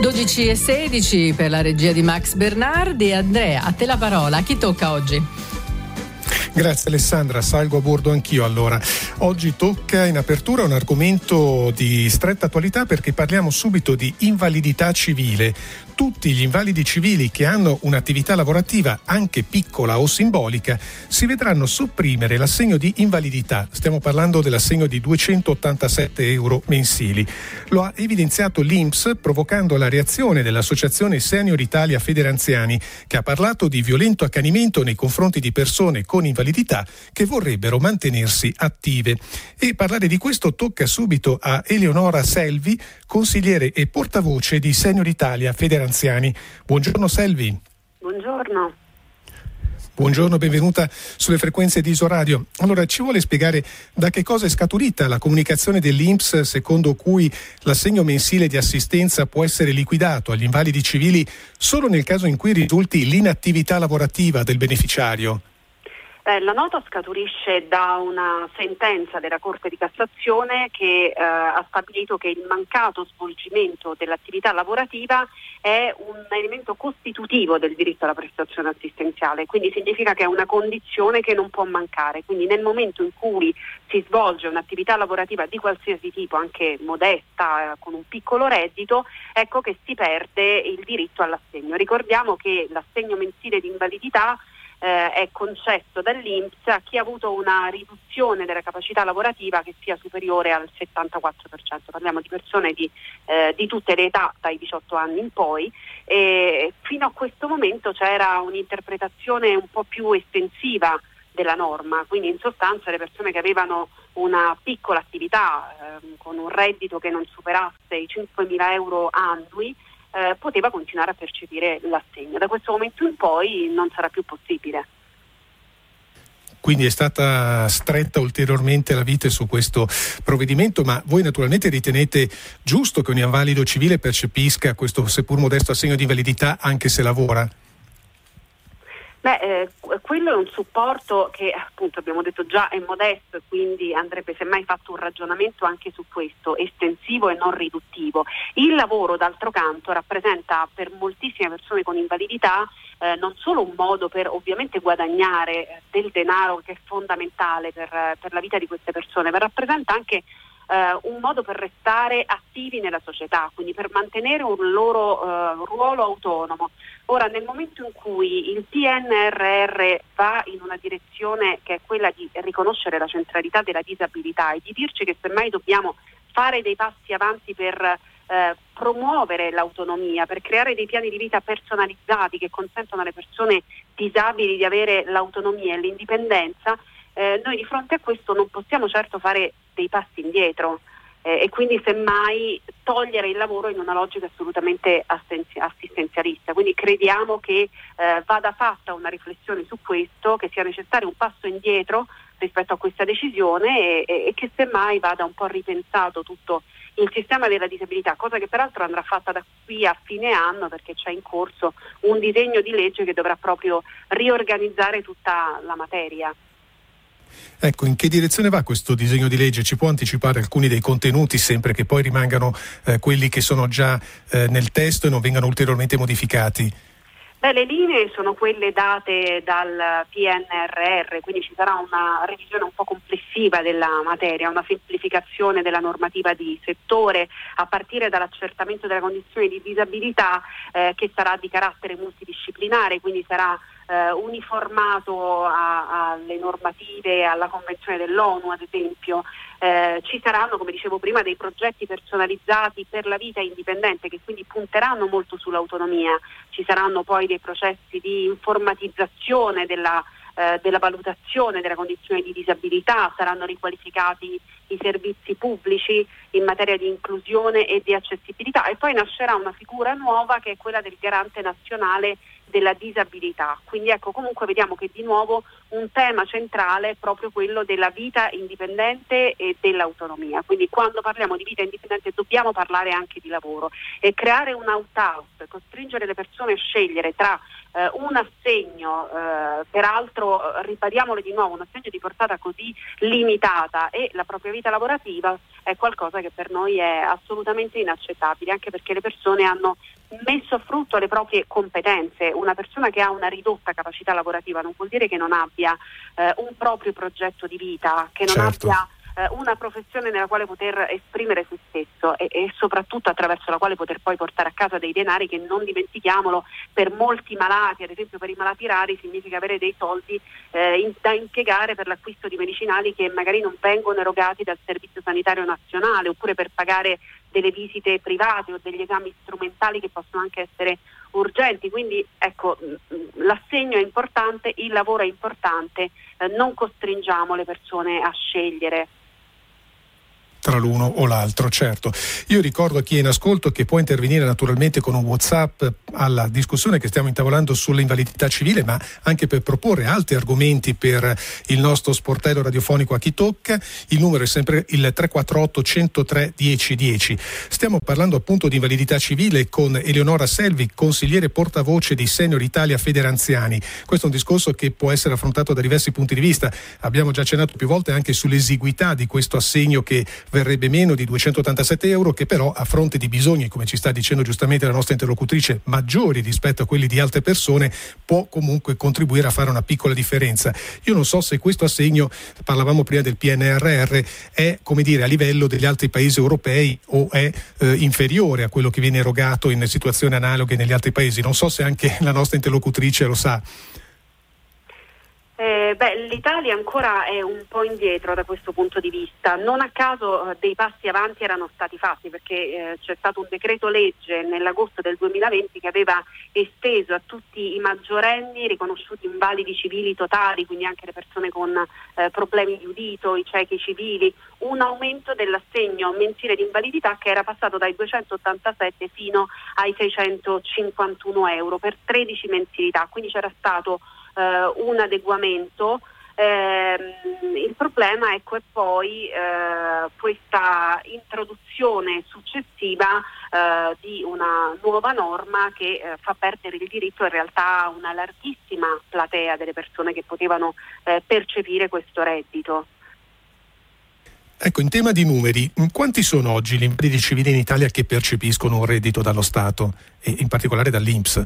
12 e 16 per la regia di Max Bernardi. Andrea, a te la parola. A chi tocca oggi? Grazie Alessandra, salgo a bordo anch'io allora. Oggi tocca in apertura un argomento di stretta attualità perché parliamo subito di invalidità civile. Tutti gli invalidi civili che hanno un'attività lavorativa anche piccola o simbolica si vedranno sopprimere l'assegno di invalidità. Stiamo parlando dell'assegno di 287 euro mensili. Lo ha evidenziato l'INPS provocando la reazione dell'Associazione Senior Italia Federanziani che ha parlato di violento accanimento nei confronti di persone con invalidità che vorrebbero mantenersi attive. E parlare di questo tocca subito a Eleonora Selvi, consigliere e portavoce di Senior Italia Federanziani. Buongiorno Selvi. Buongiorno. Buongiorno, benvenuta sulle frequenze di Isoradio. Allora, ci vuole spiegare da che cosa è scaturita la comunicazione dell'INPS secondo cui l'assegno mensile di assistenza può essere liquidato agli invalidi civili solo nel caso in cui risulti l'inattività lavorativa del beneficiario? Eh, la nota scaturisce da una sentenza della Corte di Cassazione che eh, ha stabilito che il mancato svolgimento dell'attività lavorativa è un elemento costitutivo del diritto alla prestazione assistenziale, quindi significa che è una condizione che non può mancare. Quindi nel momento in cui si svolge un'attività lavorativa di qualsiasi tipo, anche modesta, con un piccolo reddito, ecco che si perde il diritto all'assegno. Ricordiamo che l'assegno mensile di invalidità eh, è concesso dall'Inps a chi ha avuto una riduzione della capacità lavorativa che sia superiore al 74%. Parliamo di persone di, eh, di tutte le età, dai 18 anni in poi. E fino a questo momento c'era un'interpretazione un po' più estensiva della norma, quindi in sostanza le persone che avevano una piccola attività eh, con un reddito che non superasse i 5.000 euro annui eh, poteva continuare a percepire l'assegno. Da questo momento in poi non sarà più possibile. Quindi è stata stretta ulteriormente la vite su questo provvedimento, ma voi naturalmente ritenete giusto che un invalido civile percepisca questo seppur modesto assegno di invalidità anche se lavora? Beh, eh, quello è un supporto che appunto abbiamo detto già è modesto e quindi andrebbe semmai fatto un ragionamento anche su questo, estensivo e non riduttivo. Il lavoro d'altro canto rappresenta per moltissime persone con invalidità eh, non solo un modo per ovviamente guadagnare eh, del denaro che è fondamentale per, per la vita di queste persone, ma rappresenta anche Uh, un modo per restare attivi nella società, quindi per mantenere un loro uh, ruolo autonomo. Ora, nel momento in cui il PNRR va in una direzione che è quella di riconoscere la centralità della disabilità e di dirci che semmai dobbiamo fare dei passi avanti per eh, promuovere l'autonomia, per creare dei piani di vita personalizzati che consentano alle persone disabili di avere l'autonomia e l'indipendenza, eh, noi di fronte a questo non possiamo certo fare dei passi indietro eh, e quindi semmai togliere il lavoro in una logica assolutamente assistenzialista. Quindi crediamo che eh, vada fatta una riflessione su questo, che sia necessario un passo indietro rispetto a questa decisione e, e, e che semmai vada un po' ripensato tutto il sistema della disabilità, cosa che peraltro andrà fatta da qui a fine anno perché c'è in corso un disegno di legge che dovrà proprio riorganizzare tutta la materia. Ecco, in che direzione va questo disegno di legge? Ci può anticipare alcuni dei contenuti sempre che poi rimangano eh, quelli che sono già eh, nel testo e non vengano ulteriormente modificati? Beh, le linee sono quelle date dal PNRR, quindi ci sarà una revisione un po' complessiva della materia, una semplificazione della normativa di settore a partire dall'accertamento della condizione di disabilità eh, che sarà di carattere multidisciplinare, quindi sarà eh, uniformato a, alle normative, alla Convenzione dell'ONU ad esempio. Eh, ci saranno, come dicevo prima, dei progetti personalizzati per la vita indipendente che quindi punteranno molto sull'autonomia, ci saranno poi dei processi di informatizzazione della, eh, della valutazione della condizione di disabilità, saranno riqualificati i servizi pubblici in materia di inclusione e di accessibilità e poi nascerà una figura nuova che è quella del garante nazionale della disabilità. Quindi ecco, comunque vediamo che di nuovo un tema centrale è proprio quello della vita indipendente e dell'autonomia. Quindi quando parliamo di vita indipendente dobbiamo parlare anche di lavoro e creare un out-house, costringere le persone a scegliere tra eh, un assegno, eh, peraltro ribadiamolo di nuovo, un assegno di portata così limitata e la propria vita lavorativa è qualcosa che per noi è assolutamente inaccettabile, anche perché le persone hanno messo a frutto le proprie competenze. Una persona che ha una ridotta capacità lavorativa non vuol dire che non abbia eh, un proprio progetto di vita, che non certo. abbia eh, una professione nella quale poter esprimere se stesso e, e, soprattutto attraverso la quale poter poi portare a casa dei denari che non dimentichiamolo per molti malati, ad esempio per i malati rari significa avere dei soldi eh, in, da impiegare per l'acquisto di medicinali che magari non vengono erogati dal Servizio Sanitario Nazionale oppure per pagare delle visite private o degli esami strumentali che possono anche essere urgenti. Quindi ecco, l'assegno è importante, il lavoro è importante, eh, non costringiamo le persone a scegliere tra l'uno o l'altro, certo. Io ricordo a chi è in ascolto che può intervenire naturalmente con un WhatsApp alla discussione che stiamo intavolando sull'invalidità civile, ma anche per proporre altri argomenti per il nostro sportello radiofonico a chi tocca. Il numero è sempre il 348 103 1010. Stiamo parlando appunto di invalidità civile con Eleonora Selvi, consigliere portavoce di Senior Italia Federanziani. Questo è un discorso che può essere affrontato da diversi punti di vista. Abbiamo già accennato più volte anche sull'esiguità di questo assegno che verrebbe meno di 287 euro che però a fronte di bisogni, come ci sta dicendo giustamente la nostra interlocutrice, maggiori rispetto a quelli di altre persone, può comunque contribuire a fare una piccola differenza. Io non so se questo assegno, parlavamo prima del PNRR, è come dire a livello degli altri paesi europei o è eh, inferiore a quello che viene erogato in situazioni analoghe negli altri paesi. Non so se anche la nostra interlocutrice lo sa. Eh, beh, L'Italia ancora è un po' indietro da questo punto di vista, non a caso eh, dei passi avanti erano stati fatti perché eh, c'è stato un decreto legge nell'agosto del 2020 che aveva esteso a tutti i maggiorenni riconosciuti invalidi civili totali, quindi anche le persone con eh, problemi di udito, i ciechi civili, un aumento dell'assegno mensile di invalidità che era passato dai 287 fino ai 651 euro per 13 mensilità, quindi c'era stato eh, un adeguamento. Eh, il problema ecco, è poi eh, questa introduzione successiva eh, di una nuova norma che eh, fa perdere il diritto in realtà a una larghissima platea delle persone che potevano eh, percepire questo reddito. Ecco, in tema di numeri, quanti sono oggi gli imprese civili in Italia che percepiscono un reddito dallo Stato e in particolare dall'Inps?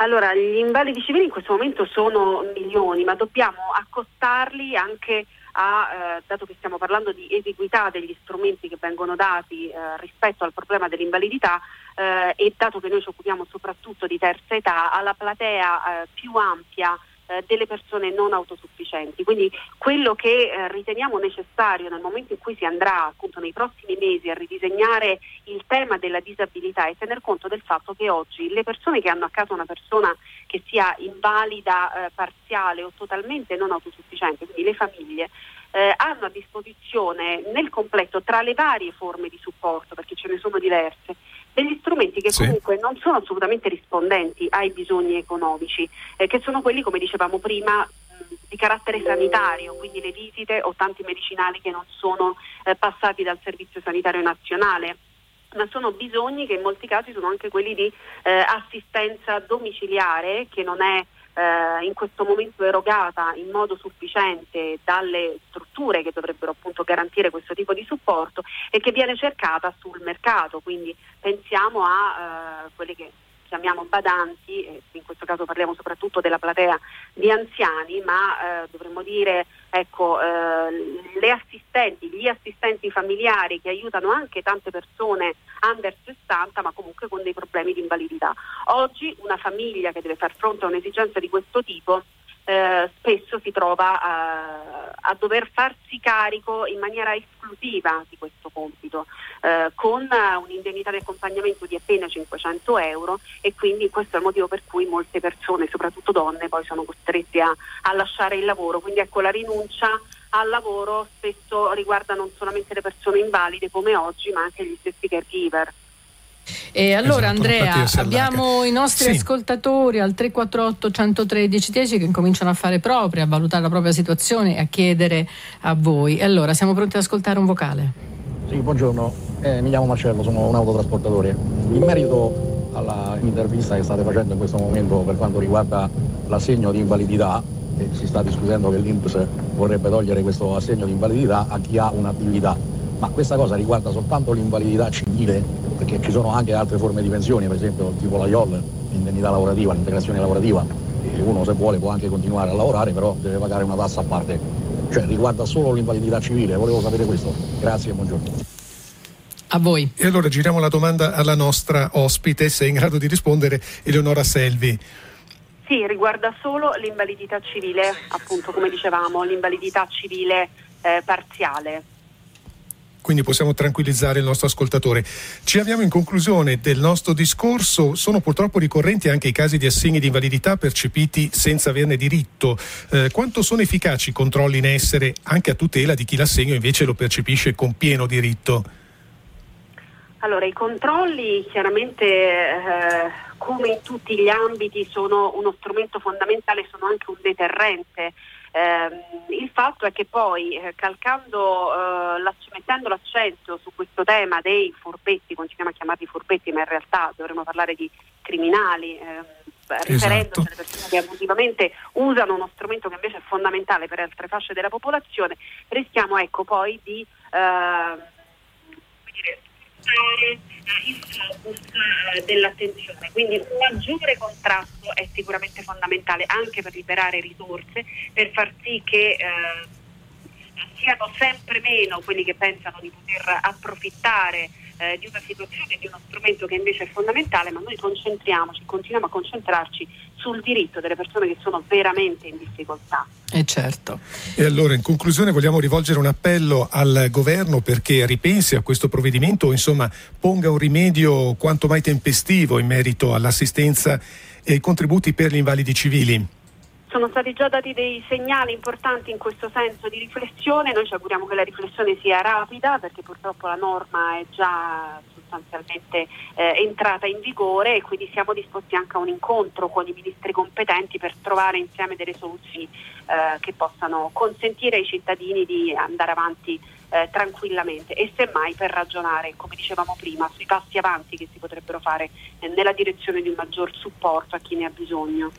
Allora, gli invalidi civili in questo momento sono milioni, ma dobbiamo accostarli anche a, eh, dato che stiamo parlando di esiguità degli strumenti che vengono dati eh, rispetto al problema dell'invalidità eh, e dato che noi ci occupiamo soprattutto di terza età, alla platea eh, più ampia eh, delle persone non autosufficienti. Quindi quello che eh, riteniamo necessario nel momento in cui si andrà appunto nei prossimi mesi a ridisegnare il tema della disabilità è tener conto del fatto che oggi le persone che hanno a casa una persona che sia invalida, eh, parziale o totalmente non autosufficiente, quindi le famiglie, eh, hanno a disposizione nel completo tra le varie forme di supporto, perché ce ne sono diverse, degli strumenti che sì. comunque non sono assolutamente rispondenti ai bisogni economici, eh, che sono quelli, come dicevamo prima, di carattere sanitario, quindi le visite o tanti medicinali che non sono eh, passati dal Servizio Sanitario Nazionale ma sono bisogni che in molti casi sono anche quelli di eh, assistenza domiciliare che non è eh, in questo momento erogata in modo sufficiente dalle strutture che dovrebbero appunto garantire questo tipo di supporto e che viene cercata sul mercato, quindi pensiamo a eh, quelle che chiamiamo badanti, in questo caso parliamo soprattutto della platea di anziani, ma eh, dovremmo dire ecco, eh, le assistenti, gli assistenti familiari che aiutano anche tante persone under 60 ma comunque con dei problemi di invalidità. Oggi una famiglia che deve far fronte a un'esigenza di questo tipo eh, spesso si trova a, a, dover farsi carico in maniera esclusiva di questo compito, eh, con un'indennità di accompagnamento di appena 500 euro e quindi questo è il motivo per cui molte persone, soprattutto donne, poi sono costrette a, a lasciare il lavoro. Quindi ecco la rinuncia al lavoro spesso riguarda non solamente le persone invalide come oggi, ma anche gli stessi caregiver. E allora esatto, Andrea, abbiamo i nostri sì. ascoltatori al 348 113 10 che incominciano a fare proprio, a valutare la propria situazione e a chiedere a voi. Allora, siamo pronti ad ascoltare un vocale? Sì, buongiorno, eh, mi chiamo Marcello, sono un autotrasportatore. In merito all'intervista che state facendo in questo momento per quanto riguarda l'assegno di invalidità, e si sta discutendo che l'Inps vorrebbe togliere questo assegno di invalidità a chi ha un'attività. Ma questa cosa riguarda soltanto l'invalidità civile, perché ci sono anche altre forme di pensioni, per esempio tipo la IOL, l'indennità lavorativa, l'integrazione lavorativa, e uno se vuole può anche continuare a lavorare, però deve pagare una tassa a parte. Cioè riguarda solo l'invalidità civile, volevo sapere questo. Grazie e buongiorno. A voi. E allora giriamo la domanda alla nostra ospite, se è in grado di rispondere, Eleonora Selvi. Sì, riguarda solo l'invalidità civile, appunto come dicevamo, l'invalidità civile eh, parziale. Quindi possiamo tranquillizzare il nostro ascoltatore. Ci avviamo in conclusione del nostro discorso. Sono purtroppo ricorrenti anche i casi di assegni di invalidità percepiti senza averne diritto. Eh, quanto sono efficaci i controlli in essere anche a tutela di chi l'assegno invece lo percepisce con pieno diritto? Allora, i controlli chiaramente eh, come in tutti gli ambiti sono uno strumento fondamentale, sono anche un deterrente. Eh, il fatto è che poi eh, calcando, eh, mettendo l'accento su questo tema dei furbetti, continuiamo a chiamarli furbetti, ma in realtà dovremmo parlare di criminali, ehm, riferendosi esatto. alle persone che abusivamente usano uno strumento che invece è fondamentale per altre fasce della popolazione, rischiamo ecco, poi di eh, spostare il focus eh, dell'attenzione. Quindi un maggiore contrasto è sicuramente fondamentale anche per liberare risorse, per far sì che eh, siano sempre meno quelli che pensano di poter approfittare eh, di una situazione, di uno strumento che invece è fondamentale, ma noi concentriamoci, continuiamo a concentrarci sul diritto delle persone che sono veramente in difficoltà. E eh certo. E allora in conclusione vogliamo rivolgere un appello al governo perché ripensi a questo provvedimento o insomma ponga un rimedio quanto mai tempestivo in merito all'assistenza e ai contributi per gli invalidi civili. Sono stati già dati dei segnali importanti in questo senso di riflessione, noi ci auguriamo che la riflessione sia rapida perché purtroppo la norma è già sostanzialmente eh, entrata in vigore e quindi siamo disposti anche a un incontro con i ministri competenti per trovare insieme delle soluzioni eh, che possano consentire ai cittadini di andare avanti eh, tranquillamente e semmai per ragionare, come dicevamo prima, sui passi avanti che si potrebbero fare eh, nella direzione di un maggior supporto a chi ne ha bisogno.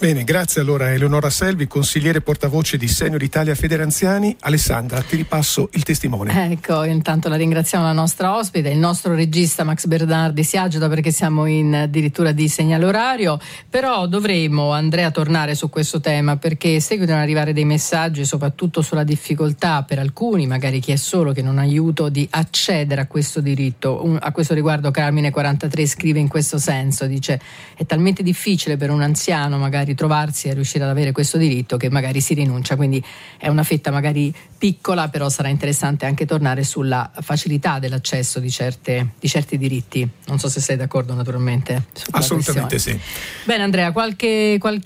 Bene, grazie allora a Eleonora Selvi, consigliere portavoce di Senior Italia Federanziani. Alessandra, ti ripasso il testimone. Ecco, intanto la ringraziamo la nostra ospite, il nostro regista Max Bernardi si agita perché siamo in addirittura di segnale orario, però dovremo, Andrea, tornare su questo tema perché seguono ad arrivare dei messaggi soprattutto sulla difficoltà per alcuni, magari chi è solo che non ha aiuto, di accedere a questo diritto. Un, a questo riguardo Carmine 43 scrive in questo senso, dice è talmente difficile per un anziano magari ritrovarsi e riuscire ad avere questo diritto che magari si rinuncia, quindi è una fetta magari piccola, però sarà interessante anche tornare sulla facilità dell'accesso di, certe, di certi diritti. Non so se sei d'accordo naturalmente. Assolutamente sì. Bene Andrea, qualche, qualche